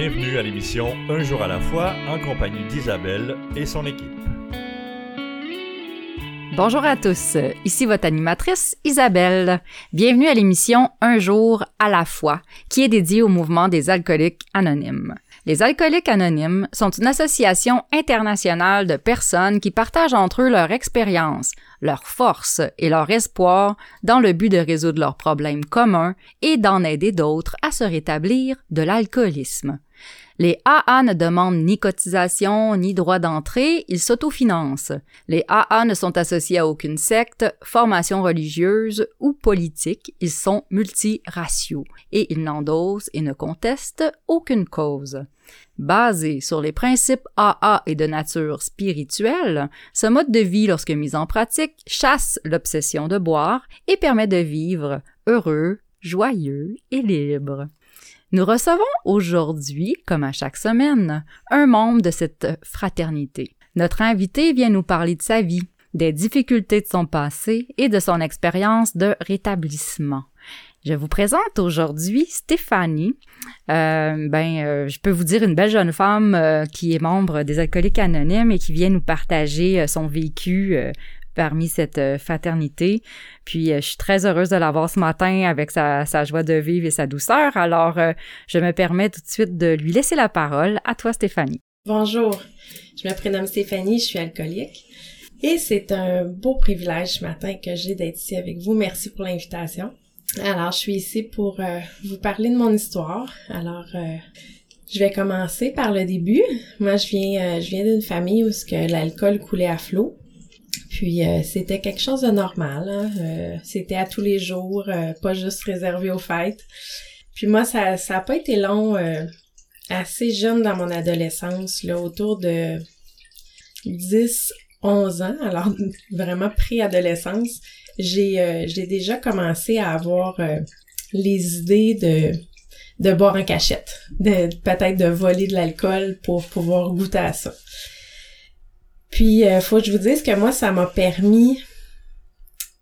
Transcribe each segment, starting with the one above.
Bienvenue à l'émission Un jour à la fois en compagnie d'Isabelle et son équipe. Bonjour à tous, ici votre animatrice Isabelle. Bienvenue à l'émission Un jour à la fois, qui est dédiée au mouvement des alcooliques anonymes. Les alcooliques anonymes sont une association internationale de personnes qui partagent entre eux leur expérience, leur force et leur espoir dans le but de résoudre leurs problèmes communs et d'en aider d'autres à se rétablir de l'alcoolisme. Les AA ne demandent ni cotisation ni droit d'entrée, ils s'autofinancent. Les AA ne sont associés à aucune secte, formation religieuse ou politique, ils sont multiraciaux et ils n'endossent et ne contestent aucune cause. Basé sur les principes AA et de nature spirituelle, ce mode de vie, lorsque mis en pratique, chasse l'obsession de boire et permet de vivre heureux, joyeux et libre. Nous recevons aujourd'hui, comme à chaque semaine, un membre de cette fraternité. Notre invité vient nous parler de sa vie, des difficultés de son passé et de son expérience de rétablissement. Je vous présente aujourd'hui Stéphanie. Euh, ben, euh, je peux vous dire une belle jeune femme euh, qui est membre des Alcooliques Anonymes et qui vient nous partager son vécu parmi cette euh, fraternité. Puis euh, je suis très heureuse de l'avoir ce matin avec sa, joie de vivre et sa douceur. Alors, euh, je me permets tout de suite de lui laisser la parole. À toi, Stéphanie. Bonjour, je me prénomme Stéphanie, je suis alcoolique. Et c'est un beau privilège ce matin que j'ai d'être ici avec vous. Merci pour l'invitation. Alors, je suis ici pour vous parler de mon histoire. Alors, je vais commencer par le début. Moi, je viens, je viens d'une famille où ce que l'alcool coulait à flot. Puis euh, c'était quelque chose de normal. Hein. Euh, c'était à tous les jours, euh, pas juste réservé aux fêtes. Puis moi, ça ça a pas été long. assez jeune dans mon adolescence, là, autour de 10, 11 ans, alors vraiment pré-adolescence, j'ai j'ai déjà commencé à avoir les idées de de boire en cachette, de peut-être de voler de l'alcool pour pouvoir goûter à ça. Puis, euh, faut que je vous dise que moi, ça m'a permis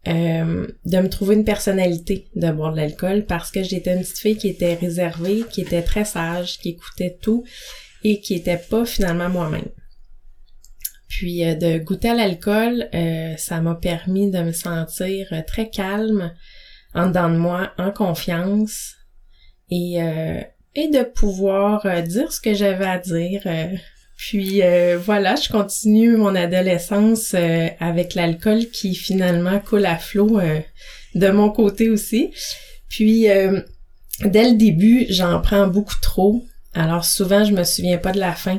euh, de me trouver une personnalité de boire de l'alcool parce que j'étais une petite fille qui était réservée, qui était très sage, qui écoutait tout et qui était pas finalement moi-même. Puis euh, de goûter à l'alcool, ça m'a permis de me sentir très calme, en dedans de moi, en confiance et, et de pouvoir dire ce que j'avais à dire puis euh, voilà, je continue mon adolescence euh, avec l'alcool qui finalement coule à flot euh, de mon côté aussi. Puis dès le début, j'en prends beaucoup trop. Alors souvent, je me souviens pas de la fin.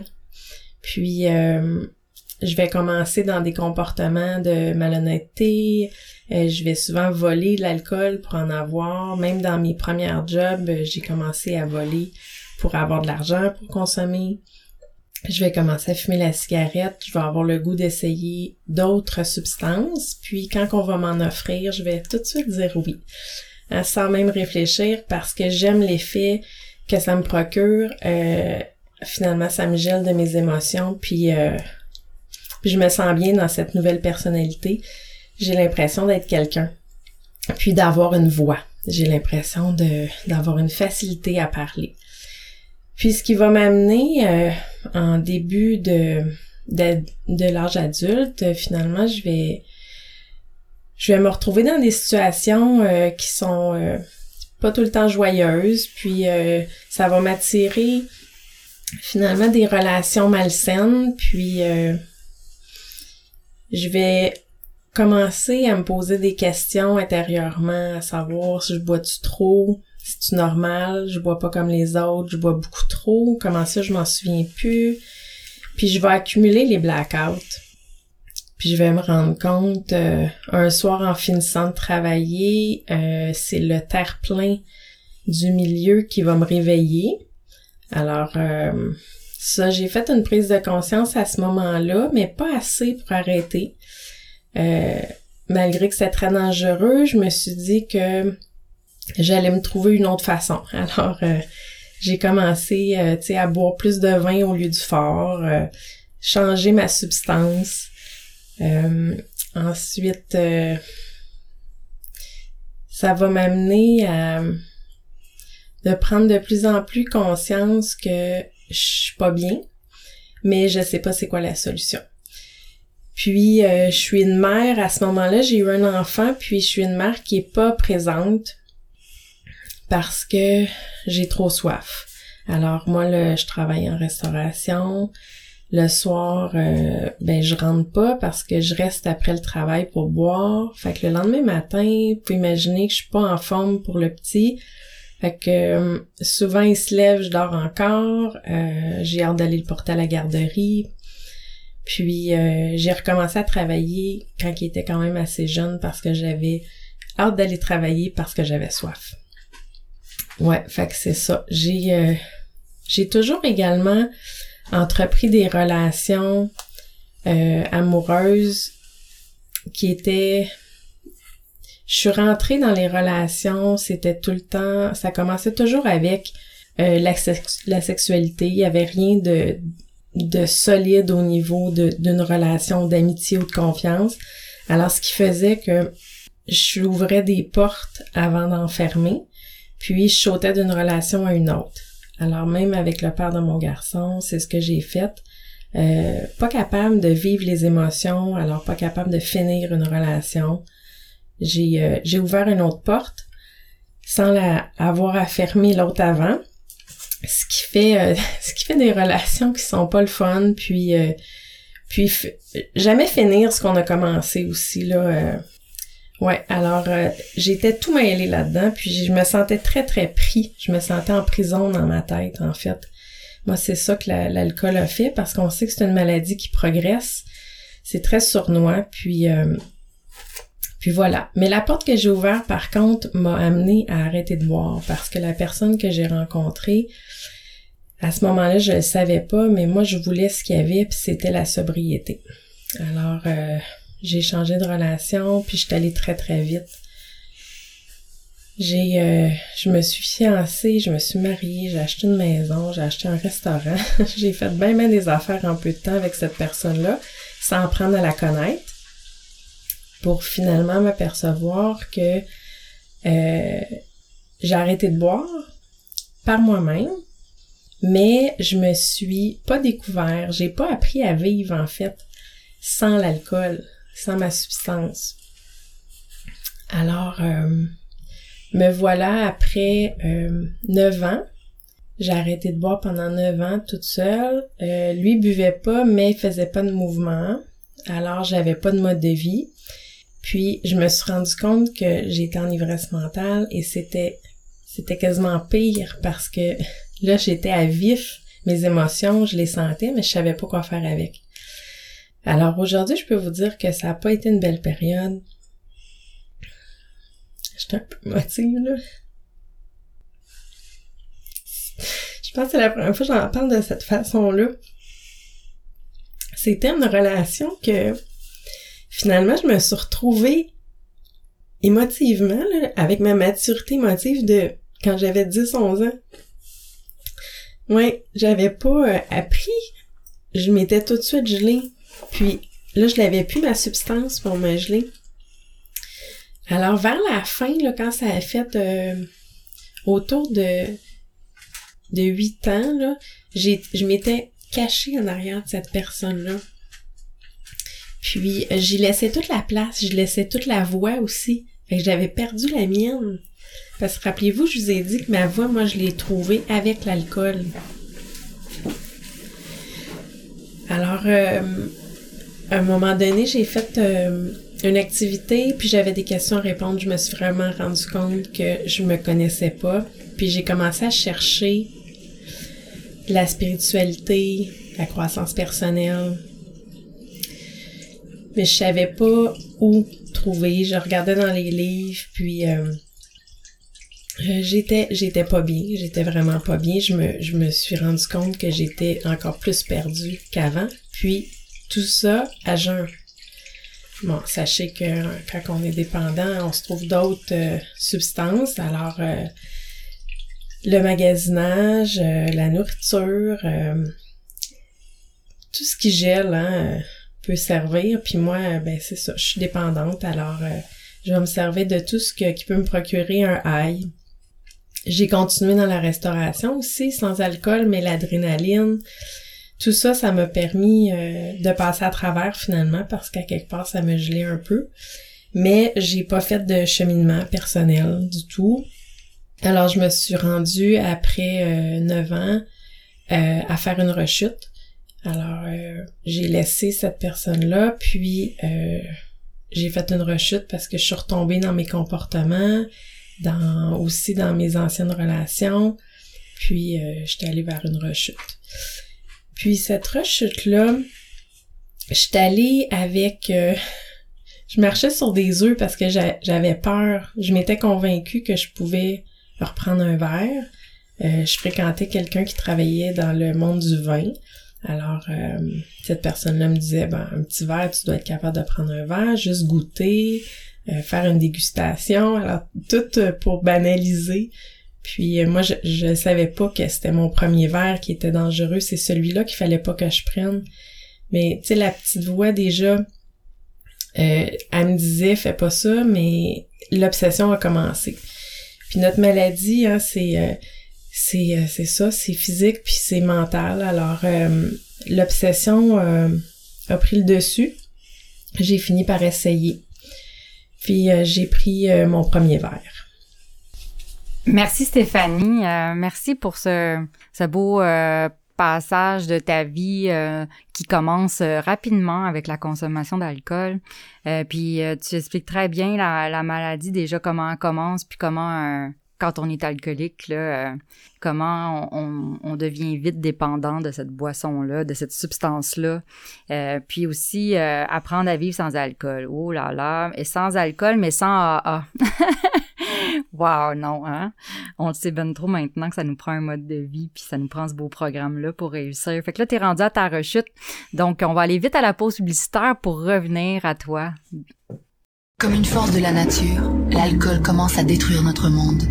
Puis je vais commencer dans des comportements de malhonnêteté. je vais souvent voler de l'alcool pour en avoir. Même dans mes premières jobs, j'ai commencé à voler pour avoir de l'argent pour consommer je vais commencer à fumer la cigarette, je vais avoir le goût d'essayer d'autres substances, puis quand on va m'en offrir, je vais tout de suite dire oui, hein, sans même réfléchir, parce que j'aime l'effet que ça me procure. Euh, finalement, ça me gèle de mes émotions, puis, euh, je me sens bien dans cette nouvelle personnalité. J'ai l'impression d'être quelqu'un, puis d'avoir une voix. J'ai l'impression d'avoir une facilité à parler. Puis ce qui va m'amener euh, en début de, de, l'âge adulte, finalement, je vais je vais me retrouver dans des situations euh, qui sont euh, pas tout le temps joyeuses, puis ça va m'attirer finalement des relations malsaines, puis je vais commencer à me poser des questions intérieurement, à savoir si je bois-tu trop, c'est normal, je bois pas comme les autres, je bois beaucoup trop, comment ça je m'en souviens plus? Puis je vais accumuler les blackouts. Puis je vais me rendre compte euh, un soir en finissant de travailler, euh, c'est le terre-plein du milieu qui va me réveiller. Alors euh, ça, j'ai fait une prise de conscience à ce moment-là, mais pas assez pour arrêter. malgré que c'est très dangereux, je me suis dit que j'allais me trouver une autre façon. Alors, euh, j'ai commencé, euh, tu sais, à boire plus de vin au lieu du fort, euh, changer ma substance. ensuite, ça va m'amener à de prendre de plus en plus conscience que je suis pas bien, mais je sais pas c'est quoi la solution. Puis euh, je suis une mère à ce moment-là, j'ai eu un enfant, puis je suis une mère qui est pas présente parce que j'ai trop soif. Alors moi là, je travaille en restauration. Le soir, euh, ben je rentre pas parce que je reste après le travail pour boire. Fait que le lendemain matin, vous pouvez imaginer que je suis pas en forme pour le petit. Fait que euh, souvent il se lève, je dors encore. Euh, j'ai hâte d'aller le porter à la garderie. Puis j'ai recommencé à travailler quand il était quand même assez jeune parce que j'avais hâte d'aller travailler parce que j'avais soif. Ouais, fait que c'est ça. J'ai j'ai toujours également entrepris des relations amoureuses qui étaient je suis rentrée dans les relations, c'était tout le temps, ça commençait toujours avec euh, la, la, sexualité. Il y avait rien de, de solide au niveau d'une relation d'amitié ou de confiance. Alors, ce qui faisait que j'ouvrais des portes avant d'en fermer, puis je sautais d'une relation à une autre. Alors, même avec le père de mon garçon, c'est ce que j'ai fait. Euh, pas capable de vivre les émotions, alors pas capable de finir une relation j'ai euh, j'ai ouvert une autre porte sans la avoir à fermer l'autre avant ce qui fait euh, ce qui fait des relations qui sont pas le fun puis puis jamais finir ce qu'on a commencé aussi là ouais alors j'étais tout mêlée là-dedans puis je me sentais très très pris je me sentais en prison dans ma tête en fait moi c'est ça que l'alcool a fait parce qu'on sait que c'est une maladie qui progresse c'est très sournois puis puis voilà. Mais la porte que j'ai ouverte, par contre, m'a amené à arrêter de boire parce que la personne que j'ai rencontrée, à ce moment-là, je le savais pas, mais moi, je voulais ce qu'il y avait, puis c'était la sobriété. Alors, euh, j'ai changé de relation, puis je suis allée très, très vite. J'ai, euh, je me suis fiancée, je me suis mariée, j'ai acheté une maison, j'ai acheté un restaurant. j'ai fait bien, bien des affaires en peu de temps avec cette personne-là, sans apprendre à la connaître pour finalement m'apercevoir que euh, j'ai arrêté de boire par moi-même, mais je me suis pas découvert, j'ai pas appris à vivre en fait sans l'alcool, sans ma substance. Alors, euh, me voilà après euh, neuf ans. J'ai arrêté de boire pendant neuf ans toute seule. Euh, lui buvait pas, mais il faisait pas de mouvement. Alors, j'avais pas de mode de vie. Puis je me suis rendu compte que j'étais en ivresse mentale et c'était c'était quasiment pire parce que là j'étais à vif, mes émotions, je les sentais mais je savais pas quoi faire avec. Alors aujourd'hui, je peux vous dire que ça a pas été une belle période. J'étais un peu motive là. Je pense que c'est la première fois que j'en parle de cette façon-là. C'était une relation que finalement, je me suis retrouvée émotivement, avec ma maturité émotive de quand j'avais 10-11 ans. Ouais, j'avais pas euh, appris. Je m'étais tout de suite gelée. Puis là, je l'avais plus ma substance pour me geler. Alors vers la fin, là, quand ça a fait euh, autour de de 8 ans, là, je m'étais cachée en arrière de cette personne-là. Puis j'y laissais toute la place, j'y laissais toute la voix aussi. Fait que j'avais perdu la mienne. Parce que rappelez-vous, je vous ai dit que ma voix, moi, je l'ai trouvée avec l'alcool. Alors, euh, à un moment donné, j'ai fait euh, une activité, puis j'avais des questions à répondre. Je me suis vraiment rendu compte que je me connaissais pas. Puis j'ai commencé à chercher la spiritualité, la croissance personnelle, mais je savais pas où trouver. Je regardais dans les livres, puis euh, euh, j'étais pas bien. J'étais vraiment pas bien. Je me, je me suis rendu compte que j'étais encore plus perdue qu'avant. Puis tout ça à jeun. Bon, sachez que quand on est dépendant, on se trouve d'autres euh, substances. Alors, le magasinage, la nourriture, tout ce qui gèle, hein, peut servir. Puis moi, ben c'est ça, je suis dépendante, alors euh, je vais me servir de tout ce qui peut me procurer un high. j'ai continué dans la restauration aussi, sans alcool, mais l'adrénaline, tout ça, ça m'a permis euh, de passer à travers finalement parce qu'à quelque part, ça me gelait un peu. Mais j'ai pas fait de cheminement personnel du tout. Alors, je me suis rendue après neuf ans à faire une rechute. Alors, j'ai laissé cette personne-là, puis j'ai fait une rechute parce que je suis retombée dans mes comportements, dans aussi dans mes anciennes relations, puis euh, j'étais allée vers une rechute. Puis cette rechute-là, j'étais allée avec... Euh, je marchais sur des œufs parce que j'avais peur. Je m'étais convaincue que je pouvais reprendre un verre. Euh, je fréquentais quelqu'un qui travaillait dans le monde du vin. Alors, euh, cette personne-là me disait, ben, un petit verre, tu dois être capable de prendre un verre, juste goûter, euh, faire une dégustation. Alors, tout pour banaliser. Puis moi, je, je savais pas que c'était mon premier verre qui était dangereux. C'est celui-là qu'il fallait pas que je prenne. Mais, tu sais, la petite voix, déjà, elle me disait, fais pas ça, mais l'obsession a commencé. Puis notre maladie, hein, c'est c'est euh, c'est ça, c'est physique puis c'est mental. Alors euh, l'obsession euh, a pris le dessus. J'ai fini par essayer. Puis j'ai pris mon premier verre. Merci Stéphanie, merci pour ce beau passage de ta vie qui commence rapidement avec la consommation d'alcool. puis tu expliques très bien la, la, maladie déjà comment elle commence puis comment quand on est alcoolique, euh, comment on, on, devient vite dépendant de cette boisson-là, de cette substance-là. Euh, puis aussi, euh, apprendre à vivre sans alcool. Oh là là, et sans alcool, mais sans AA. wow, non, hein? On le sait bien trop maintenant que ça nous prend un mode de vie, puis ça nous prend ce beau programme-là pour réussir. Fait que là, t'es rendu à ta rechute. Donc, on va aller vite à la pause publicitaire pour revenir à toi. Comme une force de la nature, l'alcool commence à détruire notre monde.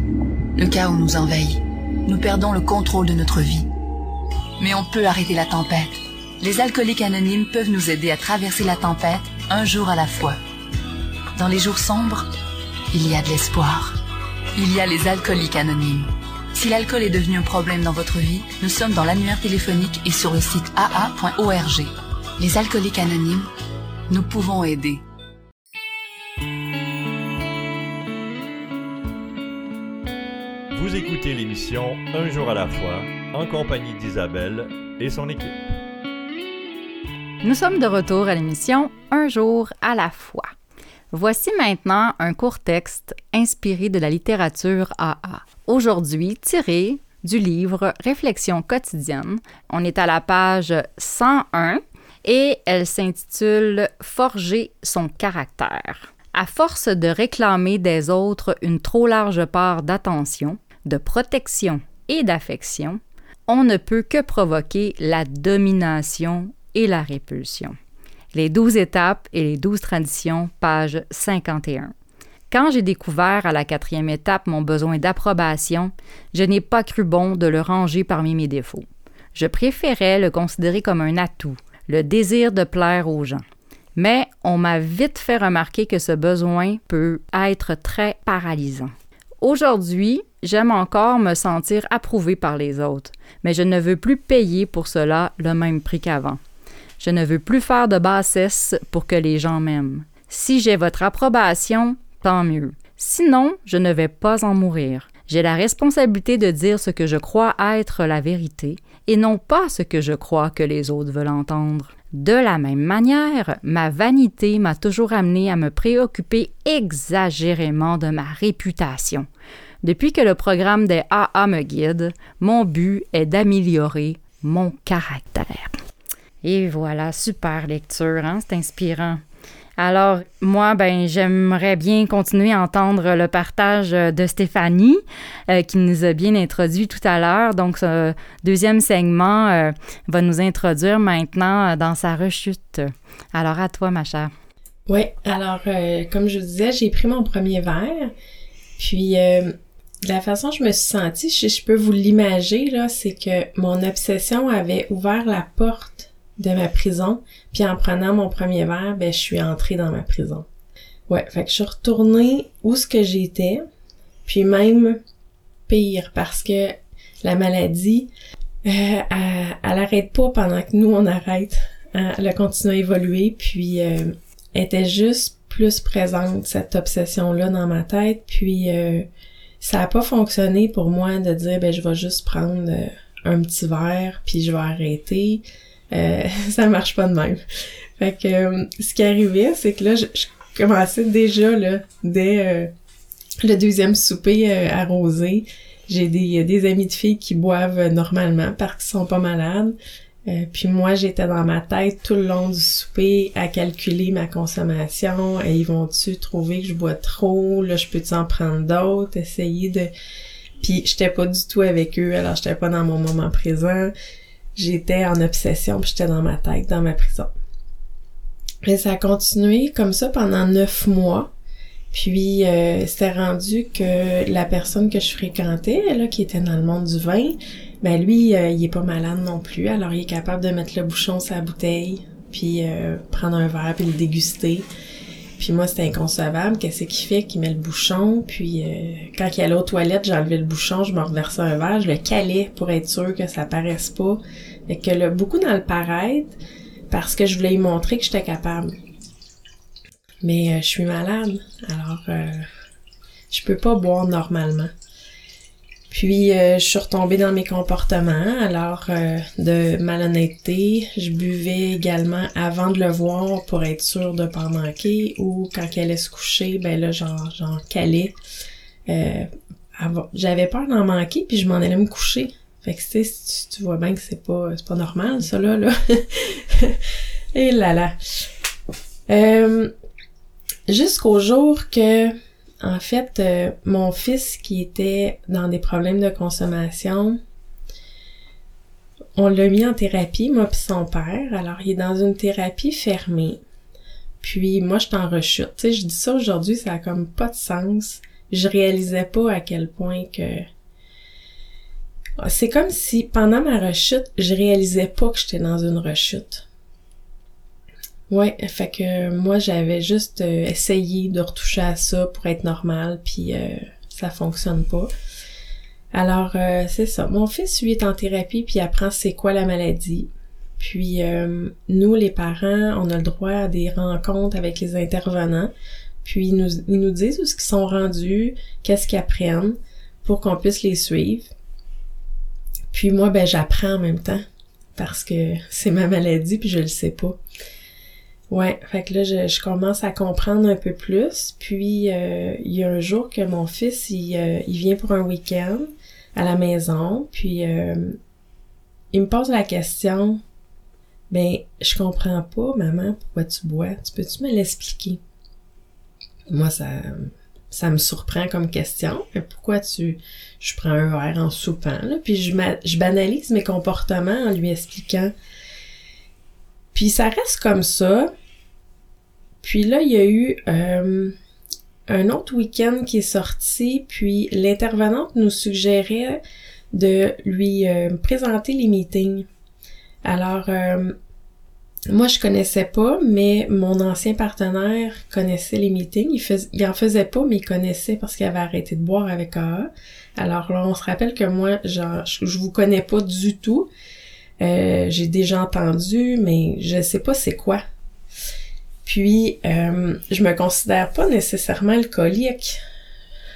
Le chaos nous envahit. Nous perdons le contrôle de notre vie. Mais on peut arrêter la tempête. Les alcooliques anonymes peuvent nous aider à traverser la tempête un jour à la fois. Dans les jours sombres, il y a de l'espoir. Il y a les alcooliques anonymes. Si l'alcool est devenu un problème dans votre vie, nous sommes dans l'annuaire téléphonique et sur le site aa.org. Les alcooliques anonymes, nous pouvons aider. Vous écoutez l'émission Un jour à la fois en compagnie d'Isabelle et son équipe. Nous sommes de retour à l'émission Un jour à la fois. Voici maintenant un court texte inspiré de la littérature AA. Aujourd'hui tiré du livre Réflexion quotidienne. On est à la page 101 et elle s'intitule Forger son caractère. À force de réclamer des autres une trop large part d'attention, de protection et d'affection, on ne peut que provoquer la domination et la répulsion. Les douze étapes et les douze traditions, page 51. Quand j'ai découvert à la quatrième étape mon besoin d'approbation, je n'ai pas cru bon de le ranger parmi mes défauts. Je préférais le considérer comme un atout, le désir de plaire aux gens. Mais on m'a vite fait remarquer que ce besoin peut être très paralysant. Aujourd'hui, j'aime encore me sentir approuvé par les autres, mais je ne veux plus payer pour cela le même prix qu'avant. Je ne veux plus faire de bassesse pour que les gens m'aiment. Si j'ai votre approbation, tant mieux. Sinon, je ne vais pas en mourir. J'ai la responsabilité de dire ce que je crois être la vérité et non pas ce que je crois que les autres veulent entendre. De la même manière, ma vanité m'a toujours amené à me préoccuper exagérément de ma réputation. Depuis que le programme des AA me guide, mon but est d'améliorer mon caractère. Et voilà, super lecture, hein? c'est inspirant. Alors, moi, ben, j'aimerais bien continuer à entendre le partage de Stéphanie, euh, qui nous a bien introduit tout à l'heure. Donc, ce deuxième segment euh, va nous introduire maintenant dans sa rechute. Alors, à toi, ma chère. Oui, alors, euh, comme je disais, j'ai pris mon premier verre. Puis, la façon je me suis sentie, je, je peux vous l'imager, là, c'est que mon obsession avait ouvert la porte de ma prison. Puis en prenant mon premier verre, ben je suis entrée dans ma prison. Ouais, fait que je suis retournée où ce que j'étais. Puis même pire parce que la maladie, euh, elle, elle arrête pas pendant que nous on arrête. Hein, Elle a continué à évoluer, puis euh, était juste plus présente cette obsession-là dans ma tête. Puis euh, ça a pas fonctionné pour moi de dire ben je vais juste prendre euh, un petit verre puis je vais arrêter. Euh, ça marche pas de même. Fait que euh, ce qui arrivait, c'est que là, je, commençais déjà là, dès euh, le deuxième souper arrosé. J'ai des, des amis de filles qui boivent normalement parce qu'ils sont pas malades. Euh, puis moi, j'étais dans ma tête tout le long du souper à calculer ma consommation. Et ils vont-tu trouver que je bois trop? Là, je peux-tu en prendre d'autres? Essayer de... Puis j'étais pas du tout avec eux, alors j'étais pas dans mon moment présent. J'étais en obsession, puis j'étais dans ma tête, dans ma prison. Et ça a continué comme ça pendant neuf mois. Puis euh, rendu que la personne que je fréquentais, là, qui était dans le monde du vin, ben lui, euh, il est pas malade non plus, alors il est capable de mettre le bouchon sur la bouteille, puis euh, prendre un verre, puis le déguster. Puis moi, c'était inconcevable. Qu'est-ce qui fait? Qu'il met le bouchon? Puis euh, quand il allait aux toilettes, j'enlevais le bouchon, je me reversais un verre, je le calais pour être sûr que ça paraisse pas. Fait que le, beaucoup dans le paraître, parce que je voulais lui montrer que j'étais capable. Mais euh, je suis malade, alors euh, je peux pas boire normalement. Puis euh, je suis retombée dans mes comportements, alors euh, de malhonnêteté, je buvais également avant de le voir pour être sûre de pas en manquer, ou quand elle allait se coucher, ben là j'en j'en calais. Euh, J'avais peur d'en manquer, puis je m'en allais me coucher. Fait que tu sais, tu vois bien que c'est pas c'est pas normal ça là là. Et là là. Euh, Jusqu'au jour que en fait, euh, mon fils qui était dans des problèmes de consommation, on l'a mis en thérapie, moi puis son père. Alors, il est dans une thérapie fermée. Puis moi, je suis en rechute. Tu sais, je dis ça aujourd'hui, ça a comme pas de sens. Je réalisais pas à quel point que... C'est comme si, pendant ma rechute, je réalisais pas que j'étais dans une rechute. Ouais, fait que moi j'avais juste euh, essayé de retoucher à ça pour être normal, puis euh, ça fonctionne pas. Alors euh, c'est ça. Mon fils lui est en thérapie puis apprend c'est quoi la maladie. Puis euh, nous les parents, on a le droit à des rencontres avec les intervenants. Puis ils nous, ils nous disent où ce qu'ils sont rendus, qu'est-ce qu'ils apprennent pour qu'on puisse les suivre. Puis moi ben j'apprends en même temps parce que c'est ma maladie puis je le sais pas. Ouais, fait que là, je, je commence à comprendre un peu plus. Puis, euh, il y a un jour que mon fils, il, euh, il vient pour un week-end à la maison. Puis, euh, il me pose la question, ben, je comprends pas, maman, pourquoi tu bois. Tu peux-tu me l'expliquer? Moi, ça, ça me surprend comme question. Mais pourquoi tu, je prends un verre en soupant, là, puis je, je banalise mes comportements en lui expliquant. Puis ça reste comme ça. Puis là, il y a eu euh, un autre week-end qui est sorti, puis l'intervenante nous suggérait de lui euh, présenter les meetings. Alors, euh, moi, je connaissais pas, mais mon ancien partenaire connaissait les meetings. Il, fais- en faisait pas, mais il connaissait parce qu'il avait arrêté de boire avec AA. Alors là, on se rappelle que moi, genre, je, je vous connais pas du tout. J'ai déjà entendu, mais je sais pas c'est quoi. Puis, euh, je me considère pas nécessairement alcoolique.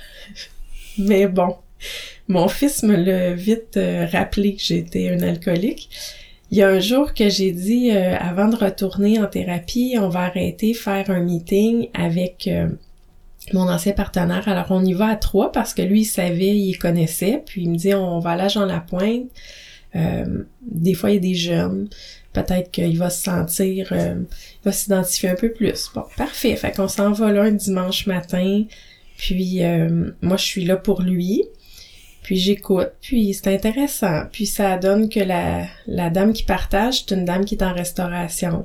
Mais bon, mon fils me l'a vite euh, rappelé que j'étais un alcoolique. Il y a un jour que j'ai dit, euh, avant de retourner en thérapie, on va arrêter faire un meeting avec euh, mon ancien partenaire. Alors, on y va à trois parce que lui, il savait, il connaissait. Puis, il me dit, on va à Jean Lapointe. Euh, des fois, il y a des jeunes. Peut-être qu'il va se sentir, euh, il va s'identifier un peu plus. Bon, parfait. Fait qu'on s'en va là un dimanche matin. Puis, euh, moi, je suis là pour lui. Puis j'écoute, puis c'est intéressant. Puis ça donne que la, la dame qui partage, c'est une dame qui est en restauration.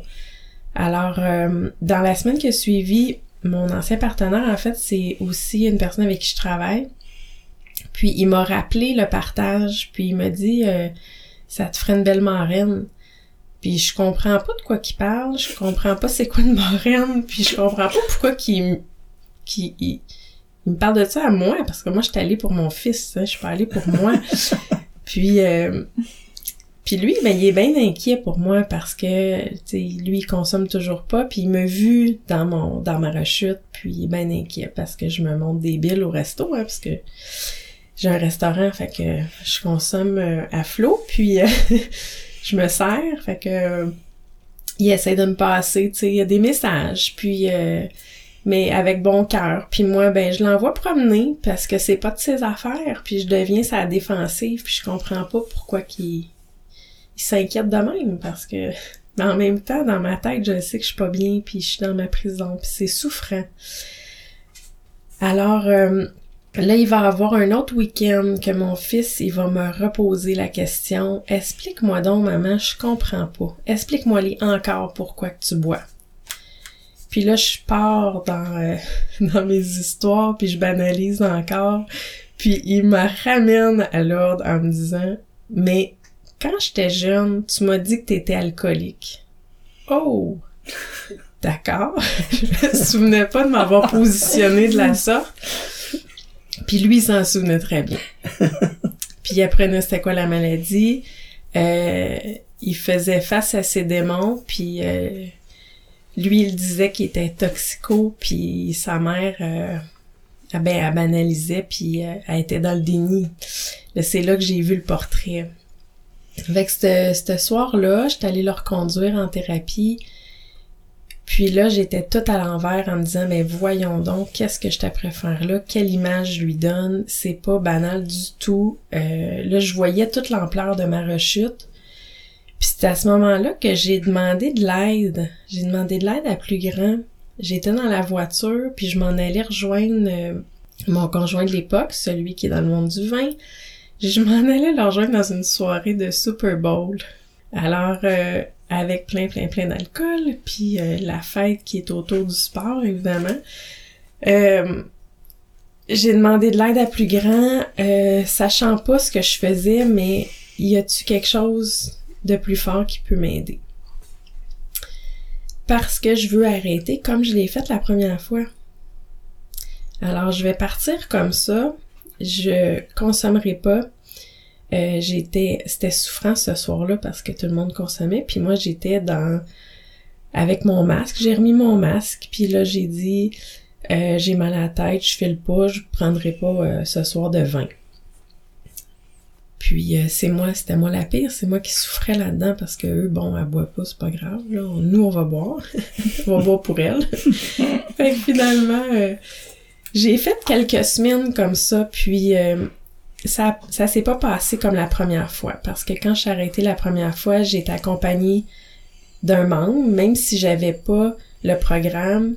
Alors, euh, dans la semaine qui a suivi, mon ancien partenaire, en fait, c'est aussi une personne avec qui je travaille. Puis il m'a rappelé le partage, puis il m'a dit euh, ça te ferait une belle marraine. Puis je comprends pas de quoi qu'il parle, je comprends pas c'est quoi une marraine, puis je comprends pas pourquoi qu'il qu'il il, il me parle de ça à moi, parce que moi, je suis allée pour mon fils, hein, je suis pas allée pour moi. puis, euh, puis lui, ben, il est bien inquiet pour moi parce que, tu sais, lui, il consomme toujours pas, puis il m'a vu dans mon, dans ma rechute, puis il est bien inquiet parce que je me monte des billes au resto, hein, parce que j'ai un restaurant, fait que je consomme euh, à flot, puis euh, je me sers, fait que il essaie de me passer, tu sais, il y a des messages, puis mais avec bon cœur. Puis moi, ben je l'envoie promener parce que c'est pas de ses affaires, puis je deviens sa défensive, puis je comprends pas pourquoi qu'il il s'inquiète de même parce que mais en même temps dans ma tête, je sais que je suis pas bien, puis je suis dans ma prison, puis c'est souffrant. Alors euh, Là, il va avoir un autre week-end que mon fils, il va me reposer la question. Explique-moi donc, maman, je comprends pas. Explique-moi les encore pourquoi que tu bois. Puis là, je pars dans, euh, dans mes histoires, puis je banalise encore. Puis il me ramène à l'ordre en me disant, mais quand j'étais jeune, tu m'as dit que t'étais alcoolique. Oh! D'accord. je me souvenais pas de m'avoir positionné de la sorte. Puis lui, il s'en souvenait très bien. Puis il apprenait c'était quoi la maladie? Euh, il faisait face à ses démons, puis euh, lui, il disait qu'il était toxico, puis sa mère, euh, ah ben, elle banalisait, puis euh, elle était dans le déni. C'est là que j'ai vu le portrait. Avec ce, ce soir-là, j'étais allée le reconduire en thérapie. Puis là, j'étais tout à l'envers en me disant, mais voyons donc, qu'est-ce que je t'apprends faire là? Quelle image je lui donne? C'est pas banal du tout. Euh, là, je voyais toute l'ampleur de ma rechute. Puis c'est à ce moment-là que j'ai demandé de l'aide. J'ai demandé de l'aide à plus grand. J'étais dans la voiture, puis je m'en allais rejoindre euh, mon conjoint de l'époque, celui qui est dans le monde du vin. Je m'en allais le rejoindre dans une soirée de Super Bowl. Alors, euh, avec plein, plein, plein d'alcool, puis euh, la fête qui est autour du sport, évidemment. j'ai demandé de l'aide à plus grand, sachant pas ce que je faisais, mais y a-tu quelque chose de plus fort qui peut m'aider? Parce que je veux arrêter comme je l'ai fait la première fois. Alors je vais partir comme ça. Je consommerai pas. Euh, j'étais, c'était souffrant ce soir-là parce que tout le monde consommait. Puis moi j'étais dans avec mon masque. J'ai remis mon masque. Puis là j'ai dit euh, j'ai mal à la tête, je file pas, je prendrai pas euh, ce soir de vin. Puis euh, c'est moi, c'était moi la pire, c'est moi qui souffrais là-dedans parce que eux, bon, elle boit pas, c'est pas grave. Là. Nous, on va boire. on va boire pour elle. fait que finalement, euh, j'ai fait quelques semaines comme ça, puis euh, ça, ça s'est pas passé comme la première fois. Parce que quand je suis arrêtée la première fois, j'ai été accompagnée d'un membre, même si j'avais pas le programme,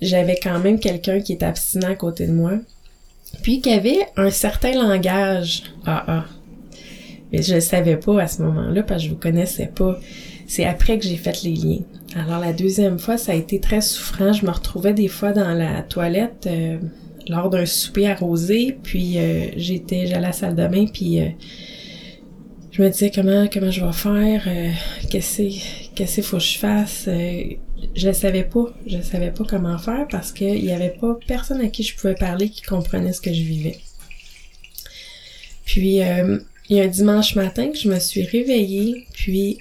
j'avais quand même quelqu'un qui était abstinent à côté de moi. Puis qui avait un certain langage AA. Mais je le savais pas à ce moment-là parce que je vous connaissais pas. C'est après que j'ai fait les liens. Alors la deuxième fois, ça a été très souffrant. Je me retrouvais des fois dans la toilette euh, lors d'un souper arrosé, puis euh, j'étais, j'allais à la salle de bain, puis euh, je me disais comment comment je vais faire, qu'est-ce qu'est-ce faut que je fasse. je savais pas, je savais pas comment faire parce qu'il y avait pas personne à qui je pouvais parler qui comprenait ce que je vivais. Puis il y a un dimanche matin que je me suis réveillée, puis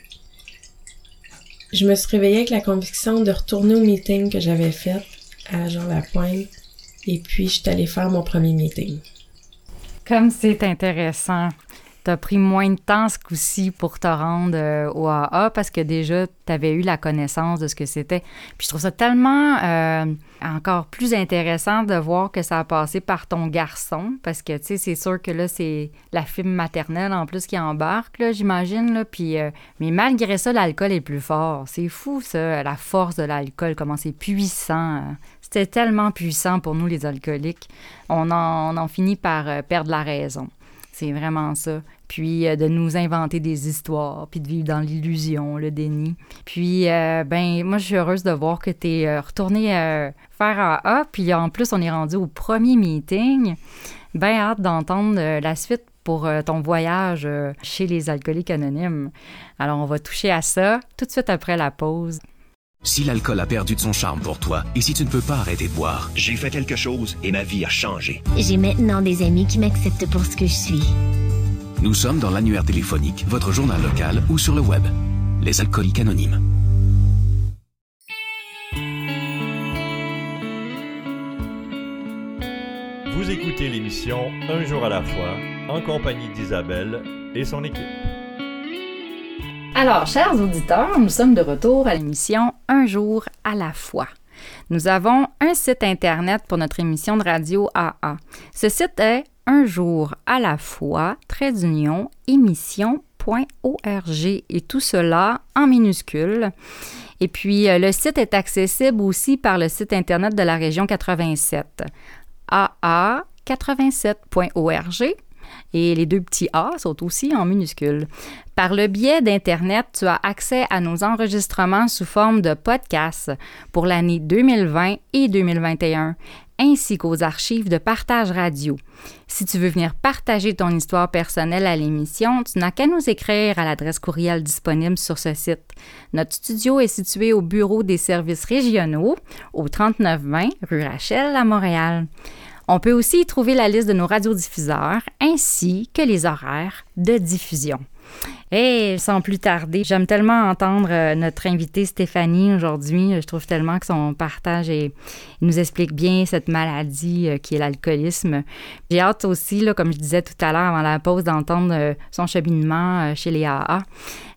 je me suis réveillée avec la conviction de retourner au meeting que j'avais fait à Jean Lapointe, et puis je suis allée faire mon premier meeting. Comme c'est intéressant tu as pris moins de temps ce coup-ci pour te rendre euh, au AA parce que déjà, tu avais eu la connaissance de ce que c'était. Puis je trouve ça tellement euh, encore plus intéressant de voir que ça a passé par ton garçon parce que, tu sais, c'est sûr que là, c'est la fibre maternelle en plus qui embarque, là, j'imagine. Là, puis, euh, mais malgré ça, l'alcool est plus fort. C'est fou, ça, la force de l'alcool, comment c'est puissant. C'était tellement puissant pour nous, les alcooliques. On en, on en finit par perdre la raison. C'est vraiment ça puis euh, de nous inventer des histoires, puis de vivre dans l'illusion, le déni. Puis, euh, ben, moi, je suis heureuse de voir que tu es euh, retourné faire AA, puis en plus, on est rendu au premier meeting. Ben hâte d'entendre la suite pour ton voyage chez les alcooliques anonymes. Alors, on va toucher à ça tout de suite après la pause. Si l'alcool a perdu de son charme pour toi et si tu ne peux pas arrêter de boire, J'ai fait quelque chose et ma vie a changé. J'ai maintenant des amis qui m'acceptent pour ce que je suis. Nous sommes dans l'annuaire téléphonique, votre journal local ou sur le web. Les alcooliques anonymes. Vous écoutez l'émission Un jour à la fois en compagnie d'Isabelle et son équipe. Alors, chers auditeurs, nous sommes de retour à l'émission Un jour à la fois. Nous avons un site internet pour notre émission de radio AA. Ce site est un jour à la fois, trait d'union, émission.org et tout cela en minuscules. Et puis, euh, le site est accessible aussi par le site internet de la région 87, aa87.org. Et les deux petits A sont aussi en minuscules. Par le biais d'Internet, tu as accès à nos enregistrements sous forme de podcasts pour l'année 2020 et 2021, ainsi qu'aux archives de partage radio. Si tu veux venir partager ton histoire personnelle à l'émission, tu n'as qu'à nous écrire à l'adresse courriel disponible sur ce site. Notre studio est situé au bureau des services régionaux, au 3920 rue Rachel à Montréal. On peut aussi y trouver la liste de nos radiodiffuseurs ainsi que les horaires de diffusion. Et sans plus tarder, j'aime tellement entendre euh, notre invitée Stéphanie aujourd'hui. Je trouve tellement que son partage nous explique bien cette maladie euh, qui est l'alcoolisme. J'ai hâte aussi, comme je disais tout à l'heure avant la pause, d'entendre euh, son cheminement chez les AA.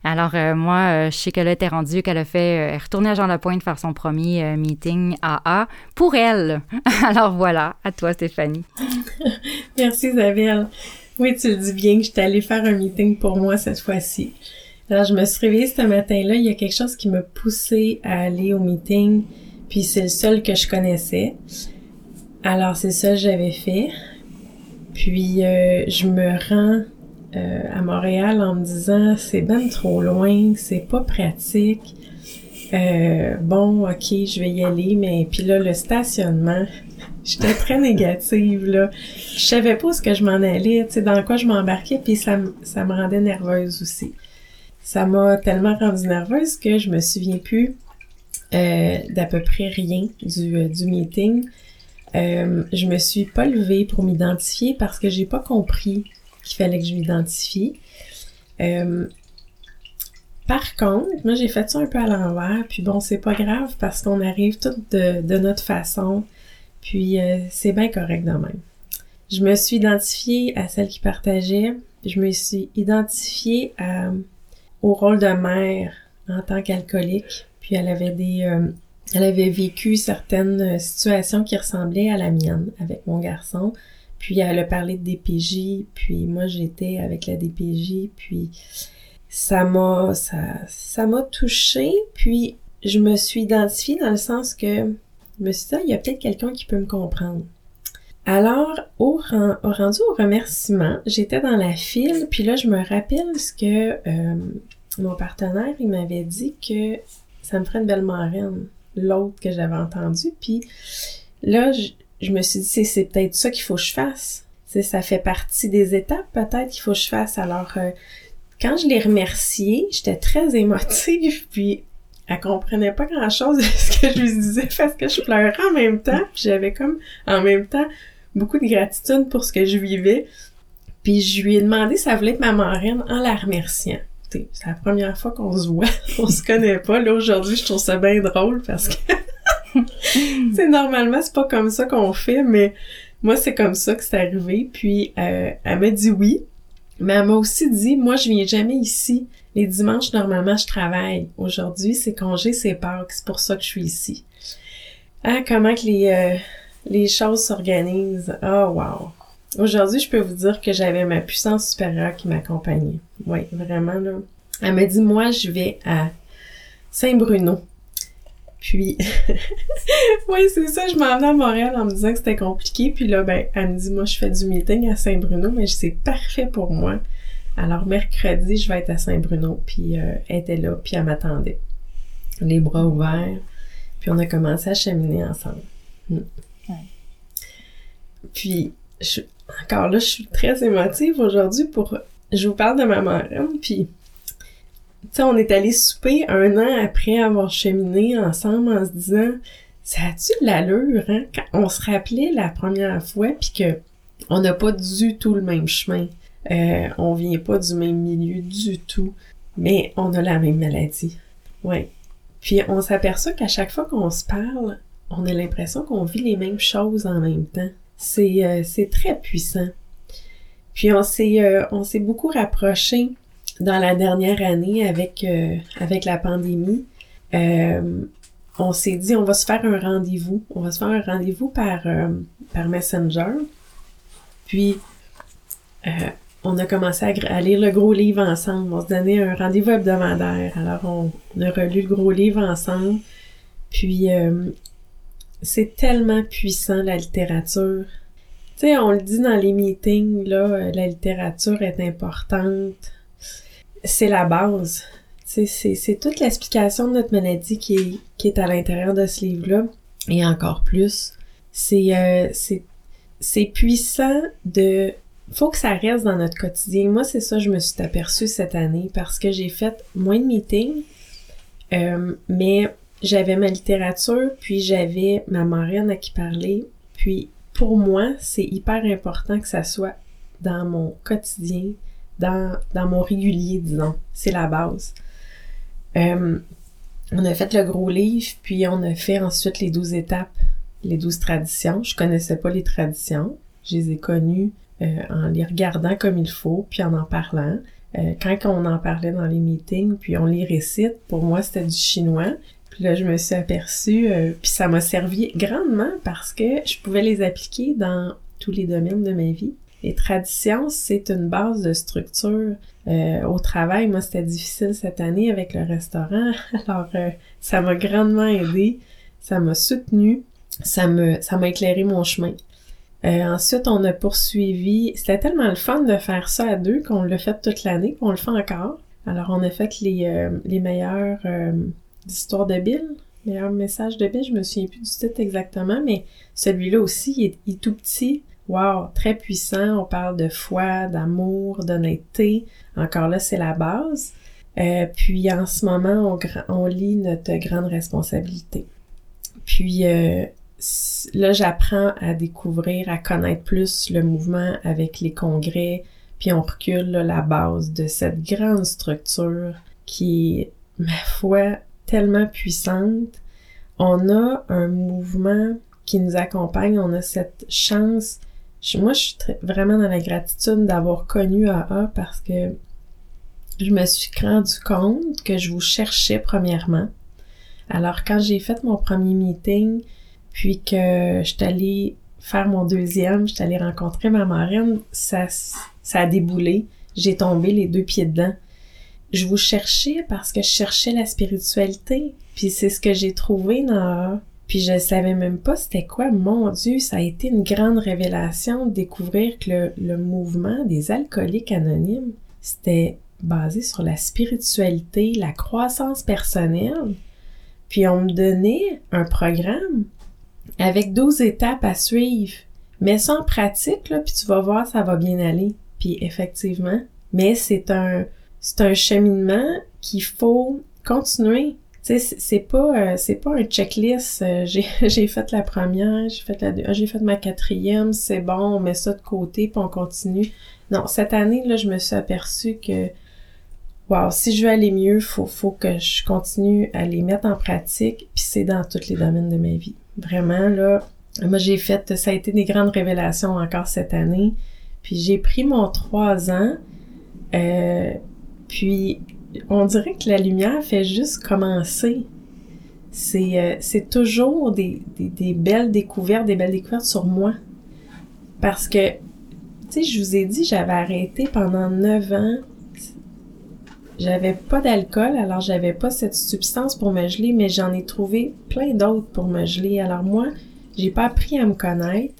Alors moi, je sais qu'elle était rendue, qu'elle a fait, retournée à Jean Lapointe faire son premier meeting AA pour elle. Alors voilà, à toi Stéphanie. Merci Isabelle. Oui, tu le dis bien que j'étais allée faire un meeting pour moi cette fois-ci. Alors, je me suis réveillée ce matin-là, il y a quelque chose qui m'a poussée à aller au meeting, puis c'est le seul que je connaissais. Alors, c'est ça que j'avais fait. Puis, euh, je me rends euh, à Montréal en me disant, c'est ben trop loin, c'est pas pratique. Euh, bon, ok, je vais y aller, mais puis là, le stationnement, j'étais très négative, là. Je savais pas où ce que je m'en allais, tu sais, dans quoi je m'embarquais, puis ça, me- ça me rendait nerveuse aussi. Ça m'a tellement rendue nerveuse que je me souviens plus euh, d'à peu près rien du, euh, du meeting. Euh, je me suis pas levée pour m'identifier parce que j'ai pas compris qu'il fallait que je m'identifie. Euh, par contre, moi j'ai fait ça un peu à l'envers, puis bon, c'est pas grave parce qu'on arrive toutes de, de notre façon, puis euh, c'est bien correct de même. Je me suis identifiée à celle qui partageait, je me suis identifiée à- au rôle de mère en tant qu'alcoolique, puis elle avait des... euh, elle avait vécu certaines situations qui ressemblaient à la mienne avec mon garçon, puis elle a parlé de DPJ, puis moi j'étais avec la DPJ, puis ça m'a ça ça m'a touchée. Puis je me suis identifiée dans le sens que je me suis dit il y a peut-être quelqu'un qui peut me comprendre. Alors au, ren- au rendu au remerciement j'étais dans la file puis là je me rappelle ce que euh, mon partenaire il m'avait dit que ça me ferait une belle marraine l'autre que j'avais entendu puis là je, me suis dit c'est c'est peut-être ça qu'il faut que je fasse. Sais, ça fait partie des étapes peut-être qu'il faut que je fasse. Alors euh, quand je l'ai remerciée, j'étais très émotive, puis elle comprenait pas grand-chose de ce que je lui disais parce que je pleurais en même temps, puis j'avais comme en même temps beaucoup de gratitude pour ce que je vivais. Puis je lui ai demandé si elle voulait être ma marraine en la remerciant. C'est la première fois qu'on se voit, on se connaît pas. Là aujourd'hui, je trouve ça bien drôle parce que c'est normalement c'est pas comme ça qu'on fait, mais moi c'est comme ça que c'est arrivé. Puis euh, elle m'a dit oui. Mais elle m'a aussi dit, moi, je viens jamais ici. Les dimanches, normalement, je travaille. Aujourd'hui, c'est congé, c'est Pâques. C'est pour ça que je suis ici. Ah, comment que les, euh, les choses s'organisent? Ah, wow. Aujourd'hui, je peux vous dire que j'avais ma puissance supérieure qui m'accompagnait. Oui, vraiment, là. Elle m'a dit, moi, je vais à Saint-Bruno. Puis, oui, c'est ça, je m'en venais à Montréal en me disant que c'était compliqué. Puis là, ben, elle me dit, moi, je fais du meeting à Saint-Bruno, mais c'est parfait pour moi. Alors, mercredi, je vais être à Saint-Bruno. Puis, euh, elle était là, puis elle m'attendait. Les bras ouverts. Puis, on a commencé à cheminer ensemble. Mm. Puis, je, encore là, je suis très émotive aujourd'hui pour... Je vous parle de ma marraine, puis sais, on est allé souper un an après avoir cheminé ensemble en se disant, ça a-tu de l'allure, hein? Quand on se rappelait la première fois, puis que on n'a pas du tout le même chemin. Euh, on vient pas du même milieu du tout, mais on a la même maladie. Ouais. Puis on s'aperçoit qu'à chaque fois qu'on se parle, on a l'impression qu'on vit les mêmes choses en même temps. C'est euh, très puissant. Puis on s'est euh, beaucoup rapproché dans la dernière année avec euh, avec la pandémie. on s'est dit on va se faire un rendez-vous. On va se faire un rendez-vous par par Messenger. Puis on a commencé à, lire le gros livre ensemble. On se donnait un rendez-vous hebdomadaire. Alors, on, a relu le gros livre ensemble. Puis, euh, c'est tellement puissant, la littérature. Tu sais, on le dit dans les meetings, là, euh, la littérature est importante. C'est la base. C'est, toute l'explication de notre maladie qui est, qui est à l'intérieur de ce livre-là. Et encore plus. C'est, euh, puissant de faut que ça reste dans notre quotidien. Moi, c'est ça, je me suis aperçue cette année parce que j'ai fait moins de meetings, euh, mais j'avais ma littérature, puis j'avais ma marraine à qui parler. Puis pour moi, c'est hyper important que ça soit dans mon quotidien, dans, dans mon régulier, disons. C'est la base. Euh, on a fait le gros livre, puis on a fait ensuite les douze étapes, les douze traditions. Je connaissais pas les traditions. Je les ai connues euh, en les regardant comme il faut, puis en en parlant. Euh, quand on en parlait dans les meetings, puis on les récite, pour moi c'était du chinois. Puis là, je me suis aperçue, euh, puis ça m'a servi grandement parce que je pouvais les appliquer dans tous les domaines de ma vie. Les traditions, c'est une base de structure. au travail, moi, c'était difficile cette année avec le restaurant. Alors, ça m'a grandement aidé. Ça m'a soutenu. Ça me, ça m'a éclairé mon chemin. Euh, ensuite, on a poursuivi. C'était tellement le fun de faire ça à deux qu'on l'a fait toute l'année, qu'on le fait encore. Alors, on a fait les, euh, les meilleures euh, histoires de Bill, meilleurs messages de Bill. Je me souviens plus du titre exactement, mais celui-là aussi, il est, tout petit. Wow, très puissant. On parle de foi, d'amour, d'honnêteté. Encore là, c'est la base. Euh, puis en ce moment, on, on lit notre grande responsabilité. Puis euh, là, j'apprends à découvrir, à connaître plus le mouvement avec les congrès, puis on recule la base de cette grande structure qui ma foi, tellement puissante. On a un mouvement qui nous accompagne, on a cette chance. moi, je suis vraiment dans la gratitude d'avoir connu AA parce que je me suis rendu compte que je vous cherchais premièrement. Alors, quand j'ai fait mon premier meeting, puis que je suis allée faire mon deuxième, je suis allée rencontrer ma marraine, ça, a déboulé. J'ai tombé les deux pieds dedans. Je vous cherchais parce que je cherchais la spiritualité. Puis c'est ce que j'ai trouvé dans puis je savais même pas c'était quoi. Mon Dieu, ça a été une grande révélation de découvrir que le, le mouvement des alcooliques anonymes, c'était basé sur la spiritualité, la croissance personnelle. Puis on me donnait un programme avec 12 étapes à suivre. Mets ça en pratique, là, puis tu vas voir, ça va bien aller. Puis effectivement, mais c'est un, c'est un cheminement qu'il faut continuer. Tu sais, c'est pas, euh, c'est pas un checklist. Euh, j'ai, j'ai fait la première, j'ai fait la, ah, j'ai fait ma quatrième, c'est bon, on met ça de côté puis on continue. Non, cette année là, je me suis aperçue que, wow, si je veux aller mieux, faut, faut que je continue à les mettre en pratique. Puis c'est dans tous les domaines de ma vie. Vraiment, là, moi j'ai fait, ça a été des grandes révélations encore cette année. Puis j'ai pris mon trois ans, euh, puis on dirait que la lumière fait juste commencer. C'est euh, c'est toujours des, des, des, belles découvertes, des belles découvertes sur moi. Parce que, tu sais, je vous ai dit, j'avais arrêté pendant neuf ans j'avais pas d'alcool, alors j'avais pas cette substance pour me geler, mais j'en ai trouvé plein d'autres pour me geler. Alors moi, j'ai pas appris à me connaître.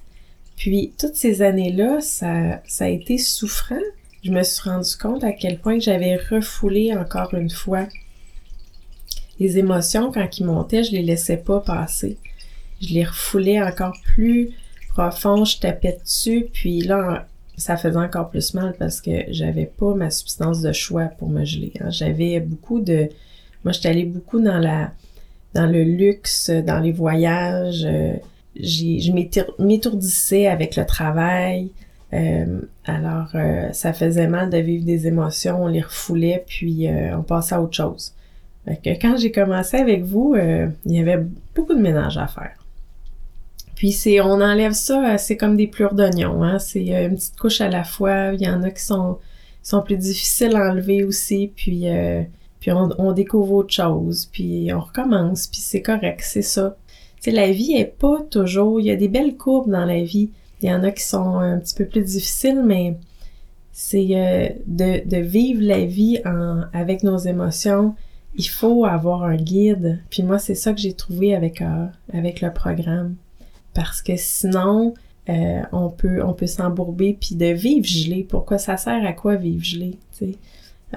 Puis toutes ces années-là, ça, ça a été souffrant. Je me suis rendu compte à quel point j'avais refoulé encore une fois. Les émotions, quand ils montaient, je les laissais pas passer. Je les refoulais encore plus profond, je tapais dessus, puis là, ça faisait encore plus mal parce que j'avais pas ma substance de choix pour me geler. hein. J'avais beaucoup de... Moi, j'étais allée beaucoup dans la dans le luxe, dans les voyages. euh, je m'étourdissais avec le travail. Euh, alors, euh, ça faisait mal de vivre des émotions, on les refoulait, puis euh, on passait à autre chose. Fait que quand j'ai commencé avec vous, euh, il y avait beaucoup de ménage à faire. Puis c'est, on enlève ça, c'est comme des plures d'oignon, hein. C'est euh, une petite couche à la fois. Il y en a qui sont, sont plus difficiles à enlever aussi. Puis, euh, puis on, découvre autre chose. Puis on recommence. Puis c'est correct, c'est ça. Tu sais, la vie est pas toujours. Il y a des belles courbes dans la vie. Il y en a qui sont un petit peu plus difficiles, mais c'est euh, de, de vivre la vie en, avec nos émotions. Il faut avoir un guide. Puis moi, c'est ça que j'ai trouvé avec, avec le programme. Parce que sinon, euh, on peut on peut s'embourber puis de vivre gelé. Pourquoi ça sert à quoi vivre gelé?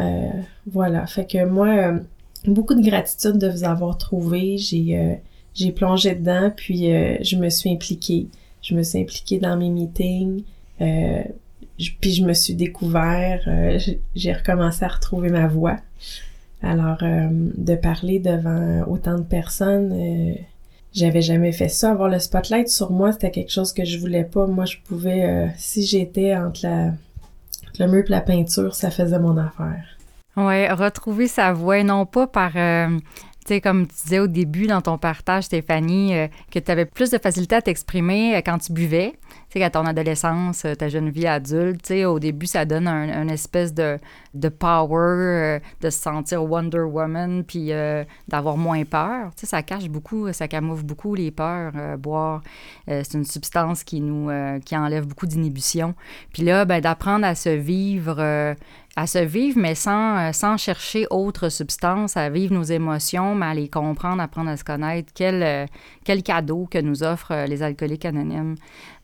Euh, voilà. Fait que moi, euh, beaucoup de gratitude de vous avoir trouvé. J'ai euh, j'ai plongé dedans, puis euh, je me suis impliquée. Je me suis impliquée dans mes meetings. Je- puis je me suis découvert. j'ai- recommencé à retrouver ma voix. Alors, de parler devant autant de personnes, j'avais jamais fait ça. Avoir le spotlight sur moi, c'était quelque chose que je voulais pas. Moi, je pouvais, euh, si j'étais entre la, le mur et la peinture, ça faisait mon affaire. Ouais, retrouver sa voix, non pas par, euh, tu sais, comme tu disais au début dans ton partage, Stéphanie, euh, que tu avais plus de facilité à t'exprimer euh, quand tu buvais. Tu sais, à ton adolescence, euh, ta jeune vie adulte, tu sais, au début, ça donne un, un espèce de, de power, de se sentir Wonder Woman, puis d'avoir moins peur. Tu sais, ça cache beaucoup, ça camoufle beaucoup les peurs, boire. C'est une substance qui nous, qui enlève beaucoup d'inhibition. Puis là, ben, d'apprendre à se vivre... à se vivre, mais sans, euh, sans chercher autre substance, à vivre nos émotions, mais à les comprendre, apprendre à se connaître. Quel, euh, quel cadeau que nous offrent euh, les alcooliques anonymes.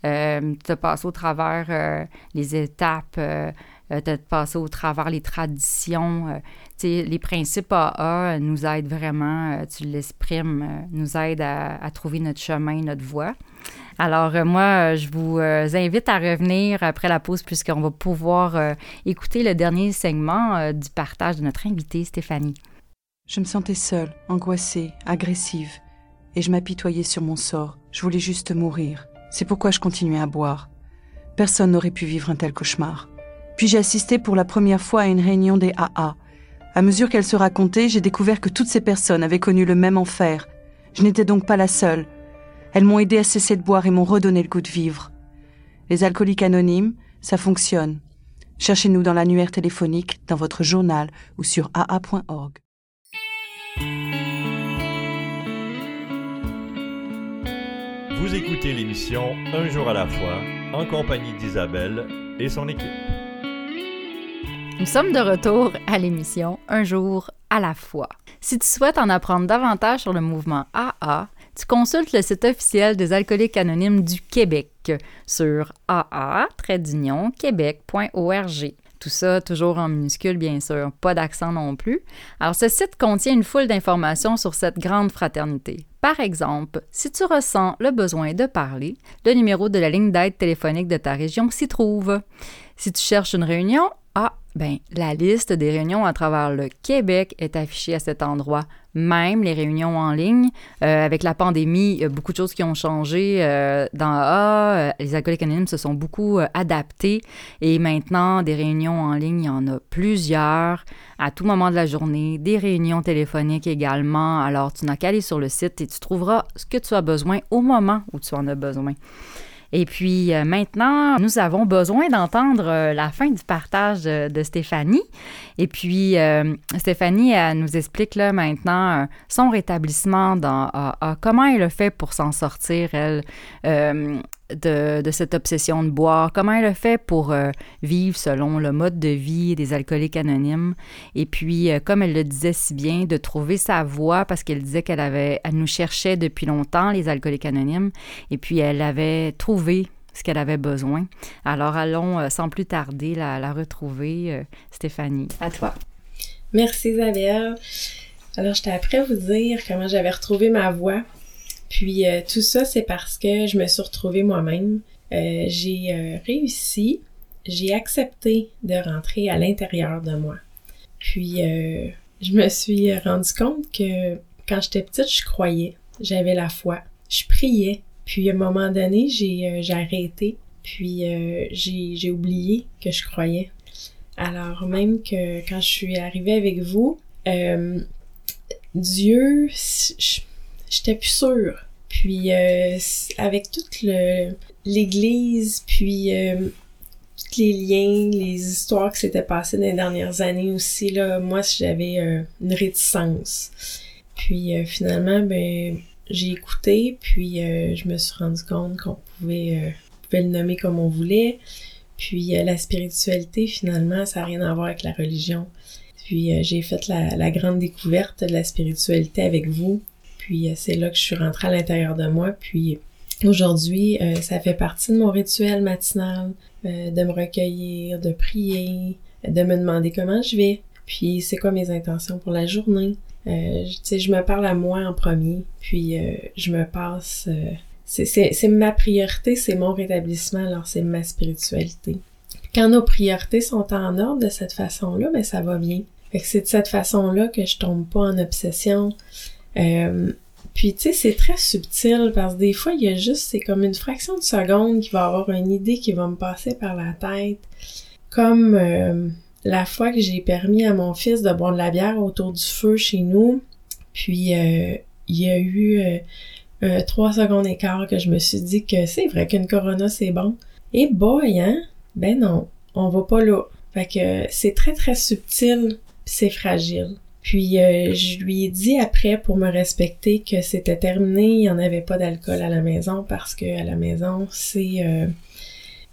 Euh, de passer au travers les étapes, euh, de passer au travers les traditions. les principes AA nous aident vraiment, tu l'exprimes, nous aident à, à trouver notre chemin, notre voie. Alors, euh, moi, euh, je vous euh, invite à revenir après la pause puisqu'on va pouvoir écouter le dernier segment du partage de notre invitée, Stéphanie. Je me sentais seule, angoissée, agressive, et je m'apitoyais sur mon sort. Je voulais juste mourir. C'est pourquoi je continuais à boire. Personne n'aurait pu vivre un tel cauchemar. Puis j'ai assisté pour la première fois à une réunion des AA. À mesure qu'elle se racontait, j'ai découvert que toutes ces personnes avaient connu le même enfer. Je n'étais donc pas la seule. Elles m'ont aidé à cesser de boire et m'ont redonné le goût de vivre. Les alcooliques anonymes, ça fonctionne. Cherchez-nous dans l'annuaire téléphonique, dans votre journal ou sur aa.org. Vous écoutez l'émission Un jour à la fois en compagnie d'Isabelle et son équipe. Nous sommes de retour à l'émission Un jour à la fois. Si tu souhaites en apprendre davantage sur le mouvement AA, tu consultes le site officiel des alcooliques anonymes du Québec sur aa-québec.org. Tout ça toujours en minuscule, bien sûr, pas d'accent non plus. Alors, ce site contient une foule d'informations sur cette grande fraternité. Par exemple, si tu ressens le besoin de parler, le numéro de la ligne d'aide téléphonique de ta région s'y trouve. Si tu cherches une réunion, ben, la liste des réunions à travers le Québec est affichée à cet endroit. Même les réunions en ligne, euh, avec la pandémie, a beaucoup de choses qui ont changé euh, dans AA. Euh, les alcooliques anonymes se sont beaucoup euh, adaptés et maintenant, des réunions en ligne, il y en a plusieurs à tout moment de la journée, des réunions téléphoniques également. Alors, tu n'as qu'à aller sur le site et tu trouveras ce que tu as besoin au moment où tu en as besoin. Et puis euh, maintenant, nous avons besoin d'entendre euh, la fin du partage de, de Stéphanie. Et puis euh, Stéphanie, elle nous explique là maintenant euh, son rétablissement dans AA, comment elle a fait pour s'en sortir, elle, euh, de, cette obsession de boire, comment elle a fait pour euh, vivre selon le mode de vie des alcooliques anonymes? Et puis, euh, comme elle le disait si bien, de trouver sa voie parce qu'elle disait qu'elle avait, elle nous cherchait depuis longtemps, les alcooliques anonymes, et puis elle avait trouvé ce qu'elle avait besoin. Alors, allons euh, sans plus tarder la, retrouver, Stéphanie. À toi. Merci Isabelle. Alors, j'étais après vous dire comment j'avais retrouvé ma voix. Puis euh, tout ça, c'est parce que je me suis retrouvée moi-même. Euh, j'ai euh, réussi j'ai accepté de rentrer à l'intérieur de moi. Puis euh, je me suis rendu compte que quand j'étais petite, je croyais, j'avais la foi, je priais. Puis à un moment donné, j'ai euh, arrêté, puis euh, j'ai oublié que je croyais. Alors même que quand je suis arrivée avec vous, Dieu, je- j'étais plus sûre. Puis euh, avec toute l'Église, puis euh, tous les liens, les histoires qui s'étaient passées dans les dernières années aussi, là, moi j'avais euh, une réticence. Puis euh, finalement, ben j'ai écouté, puis euh, je me suis rendu compte qu'on pouvait, pouvait le nommer comme on voulait. Puis la spiritualité, finalement, ça n'a rien à voir avec la religion. Puis j'ai fait la, la grande découverte de la spiritualité avec vous. Puis euh, c'est là que je suis rentrée à l'intérieur de moi. Puis aujourd'hui, euh, ça fait partie de mon rituel matinal, euh, de me recueillir, de prier, de me demander comment je vais. Puis c'est quoi mes intentions pour la journée? Tu sais, je me parle à moi en premier, puis je me passe... c'est ma priorité, c'est mon rétablissement, alors c'est ma spiritualité. Quand nos priorités sont en ordre de cette façon-là, ben ça va bien. Fait que c'est de cette façon-là que je tombe pas en obsession. Euh, puis tu sais, c'est très subtil parce que des fois, il y a juste, c'est comme une fraction de seconde qui va avoir une idée qui va me passer par la tête. Comme euh, la fois que j'ai permis à mon fils de boire de la bière autour du feu chez nous, puis euh, il y a eu trois secondes et quart que je me suis dit que c'est vrai qu'une Corona c'est bon. Et boy, hein? Ben non, on va pas là. Fait que c'est très très subtil, c'est fragile. Puis euh, je lui ai dit après pour me respecter que c'était terminé, il n'y en avait pas d'alcool à la maison parce que à la maison c'est euh,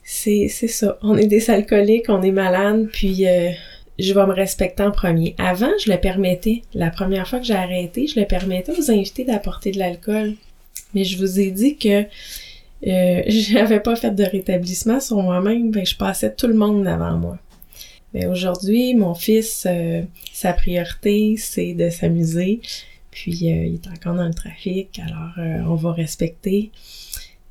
c'est ça. On est des alcooliques, on est malades, puis euh, je vais me respecter en premier. Avant, je le permettais. La première fois que j'ai arrêté, je le permettais aux invités d'apporter de l'alcool. Mais je vous ai dit que euh, j'avais pas fait de rétablissement sur moi-même, ben je passais tout le monde avant moi. Mais aujourd'hui, mon fils, euh, sa priorité, c'est de s'amuser. Puis euh, il est encore dans le trafic, alors euh, on va respecter.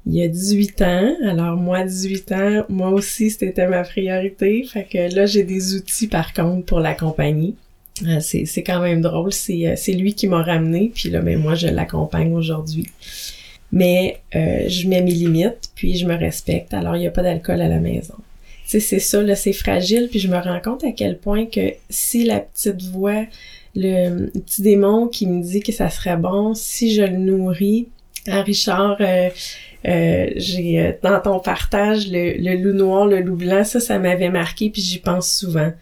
Il a 18 ans, alors moi 18 ans, moi aussi c'était ma priorité. Fait que là j'ai des outils par contre pour l'accompagner. C'est quand même drôle, c'est lui qui m'a ramené, puis là ben moi je l'accompagne aujourd'hui. Mais je mets mes limites, puis je me respecte. Alors il n'y a pas d'alcool à la maison. Sais, c'est ça, là, c'est fragile, puis je me rends compte à quel point que si la petite voix, le petit démon qui me dit que ça serait bon, si je le nourris, hein, Richard, euh, euh, j'ai euh, dans ton partage le, le loup noir, le loup blanc, ça, ça m'avait marqué, puis j'y pense souvent.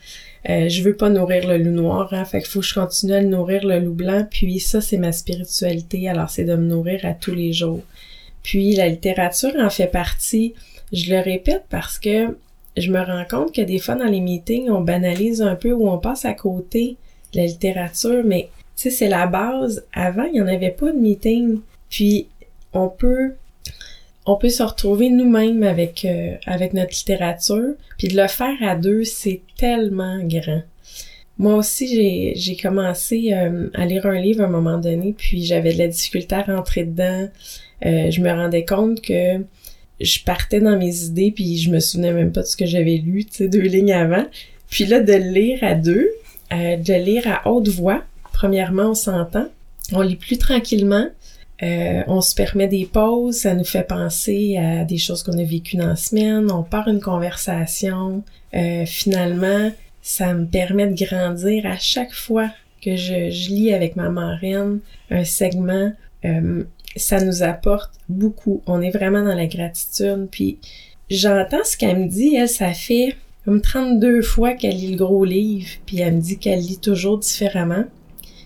Euh, je veux pas nourrir le loup noir, hein, fait qu'il faut que je continue à le nourrir le loup blanc, puis ça, c'est ma spiritualité, alors c'est de me nourrir à tous les jours. Puis la littérature en fait partie. Je le répète parce que je me rends compte que des fois dans les meetings, on banalise un peu ou on passe à côté de la littérature, mais tu c'est la base. Avant, il n'y en avait pas de meeting. Puis on peut on peut se retrouver nous-mêmes avec euh, avec notre littérature, puis de le faire à deux, c'est tellement grand. Moi aussi, j'ai j'ai commencé euh, à lire un livre à un moment donné, puis j'avais de la difficulté à rentrer dedans. Euh, je me rendais compte que je partais dans mes idées, puis je me souvenais même pas de ce que j'avais lu, tu sais, deux lignes avant. Puis là, de le lire à deux, euh, de le lire à haute voix, premièrement, on s'entend, on lit plus tranquillement, euh, on se permet des pauses, ça nous fait penser à des choses qu'on a vécues dans la semaine, on part une conversation. Euh, finalement, ça me permet de grandir à chaque fois que je, je lis avec ma marraine un segment. euh, ça nous apporte beaucoup. On est vraiment dans la gratitude. Puis j'entends ce qu'elle me dit. Elle, ça fait comme 32 fois qu'elle lit le gros livre. Puis elle me dit qu'elle lit toujours différemment.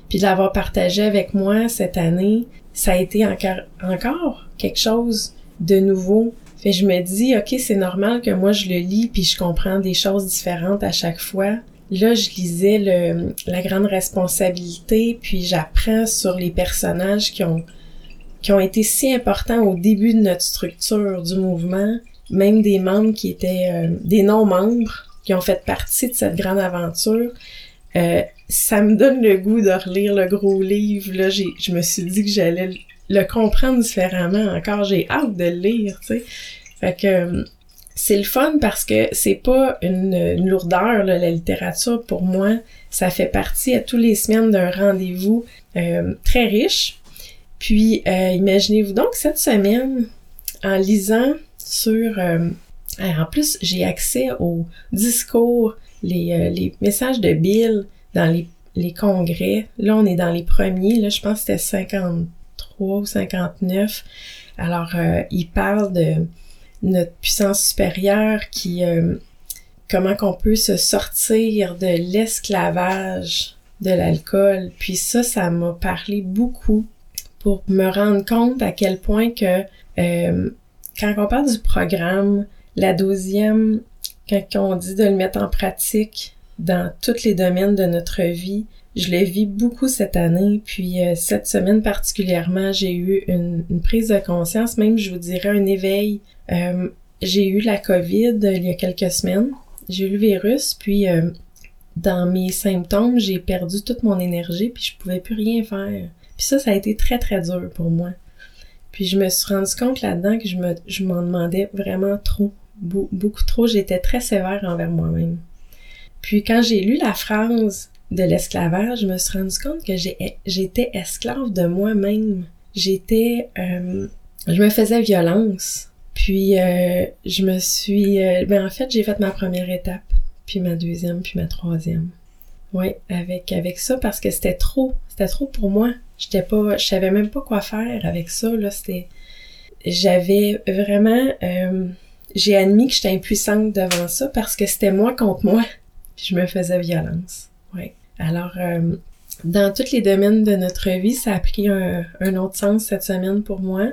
Puis de l'avoir partagé avec moi cette année, ça a été encore, encore quelque chose de nouveau. Fait je me dis, OK, c'est normal que moi je le lis puis je comprends des choses différentes à chaque fois. Là, je lisais le, la grande responsabilité puis j'apprends sur les personnages qui ont qui ont été si importants au début de notre structure du mouvement, même des membres qui étaient euh, des non-membres qui ont fait partie de cette grande aventure. Euh, ça me donne le goût de relire le gros livre. Là, j'ai, je me suis dit que j'allais le comprendre différemment. Encore, j'ai hâte de le lire, tu sais. Fait que euh, c'est le fun parce que c'est pas une, lourdeur, la littérature, pour moi. Ça fait partie à tous les semaines d'un rendez-vous euh, très riche. Puis, euh, imaginez-vous donc cette semaine, en lisant sur... Euh, en plus, j'ai accès aux discours, les, les messages de Bill dans les, les congrès. Là, on est dans les premiers. Là, je pense que c'était 53 ou 59. Alors, il parle de notre puissance supérieure qui euh, comment qu'on peut se sortir de l'esclavage de l'alcool. Puis ça, ça m'a parlé beaucoup pour me rendre compte à quel point que euh, quand on parle du programme, la douzième, quand on dit de le mettre en pratique dans tous les domaines de notre vie, je l'ai vis beaucoup cette année, puis euh, cette semaine particulièrement, j'ai eu une, prise de conscience, même je vous dirais un éveil. Euh, j'ai eu la COVID il y a quelques semaines, j'ai eu le virus, puis euh, dans mes symptômes, j'ai perdu toute mon énergie, puis je pouvais plus rien faire. Puis ça, ça a été très très dur pour moi. Puis je me suis rendu compte là-dedans que je me je m'en demandais vraiment trop, beaucoup trop. J'étais très sévère envers moi-même. Puis quand j'ai lu la phrase de l'esclavage, je me suis rendu compte que j'étais esclave de moi-même. J'étais, euh, je me faisais violence. Puis euh, je me suis, euh, ben en fait j'ai fait ma première étape, puis ma deuxième, puis ma troisième. Oui, avec avec ça parce que c'était trop, c'était trop pour moi. J'étais pas, je savais même pas quoi faire avec ça là. C'était, j'avais vraiment, j'ai admis que j'étais impuissante devant ça parce que c'était moi contre moi. Puis je me faisais violence. Oui. Alors, euh, dans tous les domaines de notre vie, ça a pris un, autre sens cette semaine pour moi.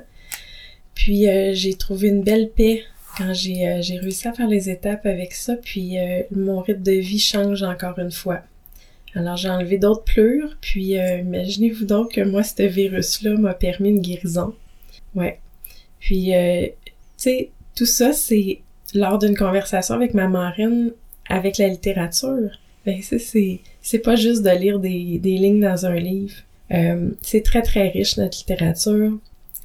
Puis euh, j'ai trouvé une belle paix quand euh, j'ai réussi à faire les étapes avec ça. Puis mon rythme de vie change encore une fois. Alors j'ai enlevé d'autres pleurs. Puis imaginez-vous donc que moi, ce virus-là m'a permis une guérison. Ouais. Puis, tu sais, tout ça, c'est lors d'une conversation avec ma marraine avec la littérature. Ben c'est c'est pas juste de lire des, des lignes dans un livre. Euh, c'est très très riche notre littérature.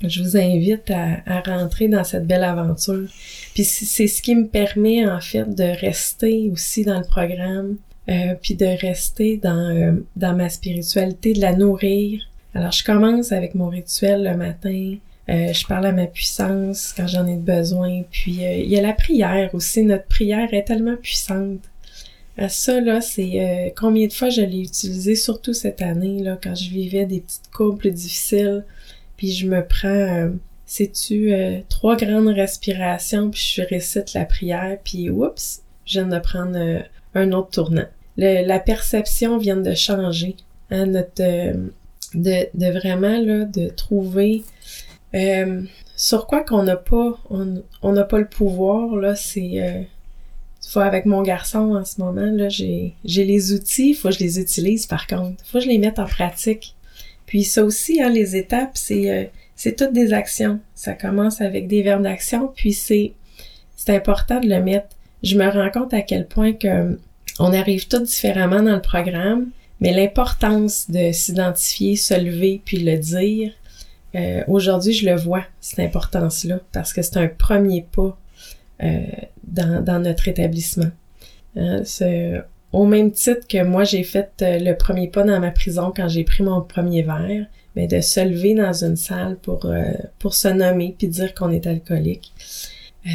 Je vous invite à, à rentrer dans cette belle aventure. Puis c'est ce qui me permet en fait de rester aussi dans le programme, euh, puis de rester dans euh, dans ma spiritualité, de la nourrir. Alors je commence avec mon rituel le matin. Euh, je parle à ma puissance quand j'en ai besoin. Puis il y a la prière aussi. Notre prière est tellement puissante. Euh, ça, là, c'est euh, combien de fois je l'ai utilisé, surtout cette année, là, quand je vivais des petites courbes difficiles, puis je me prends, euh, sais-tu, trois grandes respirations, puis je récite la prière, puis oups, je viens de prendre un autre tournant. la perception vient de changer, hein, notre, de, de vraiment, là, de trouver sur quoi qu'on n'a pas, on n'a pas le pouvoir, là, c'est faut avec mon garçon en ce moment, là, j'ai, j'ai les outils, faut que je les utilise par contre. Faut que je les mette en pratique. Puis ça aussi, hein, les étapes, c'est, euh, c'est toutes des actions. Ça commence avec des verbes d'action, puis c'est, c'est important de le mettre. Je me rends compte à quel point que on arrive tous différemment dans le programme, mais l'importance de s'identifier, se lever, puis le dire, euh, aujourd'hui, je le vois, cette importance-là, parce que c'est un premier pas euh, dans, dans, notre établissement. Hein, au même titre que moi, j'ai fait euh, le premier pas dans ma prison quand j'ai pris mon premier verre, mais de se lever dans une salle pour, euh, pour se nommer puis dire qu'on est alcoolique,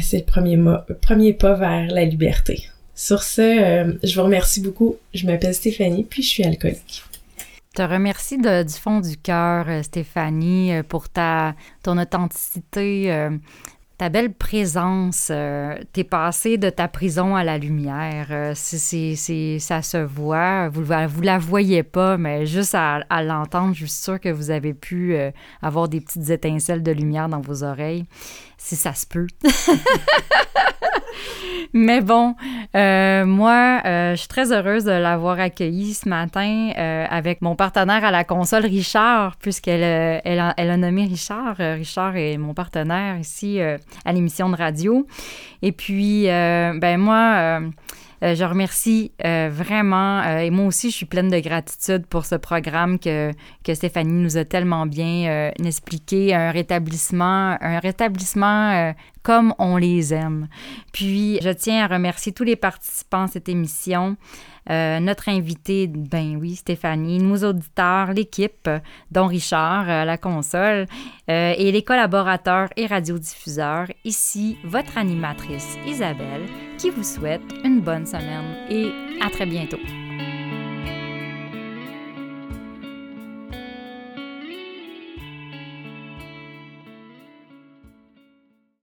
c'est le premier, premier pas vers la liberté. Sur ce, je vous remercie beaucoup. Je m'appelle Stéphanie, puis je suis alcoolique. Je te remercie du fond du cœur, Stéphanie, pour ta ton authenticité ta belle présence, euh, t'es passé de ta prison à la lumière. Euh, c'est, ça se voit. Vous, vous la voyez pas, mais juste à, l'entendre, je suis sûre que vous avez pu euh, avoir des petites étincelles de lumière dans vos oreilles, si ça se peut. Mais bon, euh, moi, euh, je suis très heureuse de l'avoir accueilli ce matin euh, avec mon partenaire à la console, Richard, puisqu'elle elle a, a, nommé Richard. Richard est mon partenaire ici à l'émission de radio. Et puis, ben moi, je remercie euh, vraiment, euh, et moi aussi, je suis pleine de gratitude pour ce programme que, que Stéphanie nous a tellement bien expliqué, un rétablissement, un rétablissement comme on les aime. Puis, je tiens à remercier tous les participants à cette émission. Euh, notre invité, ben oui, Stéphanie, nos auditeurs, l'équipe, dont Richard à la console, euh, et les collaborateurs et radiodiffuseurs. Ici, votre animatrice Isabelle, qui vous souhaite une bonne semaine et à très bientôt.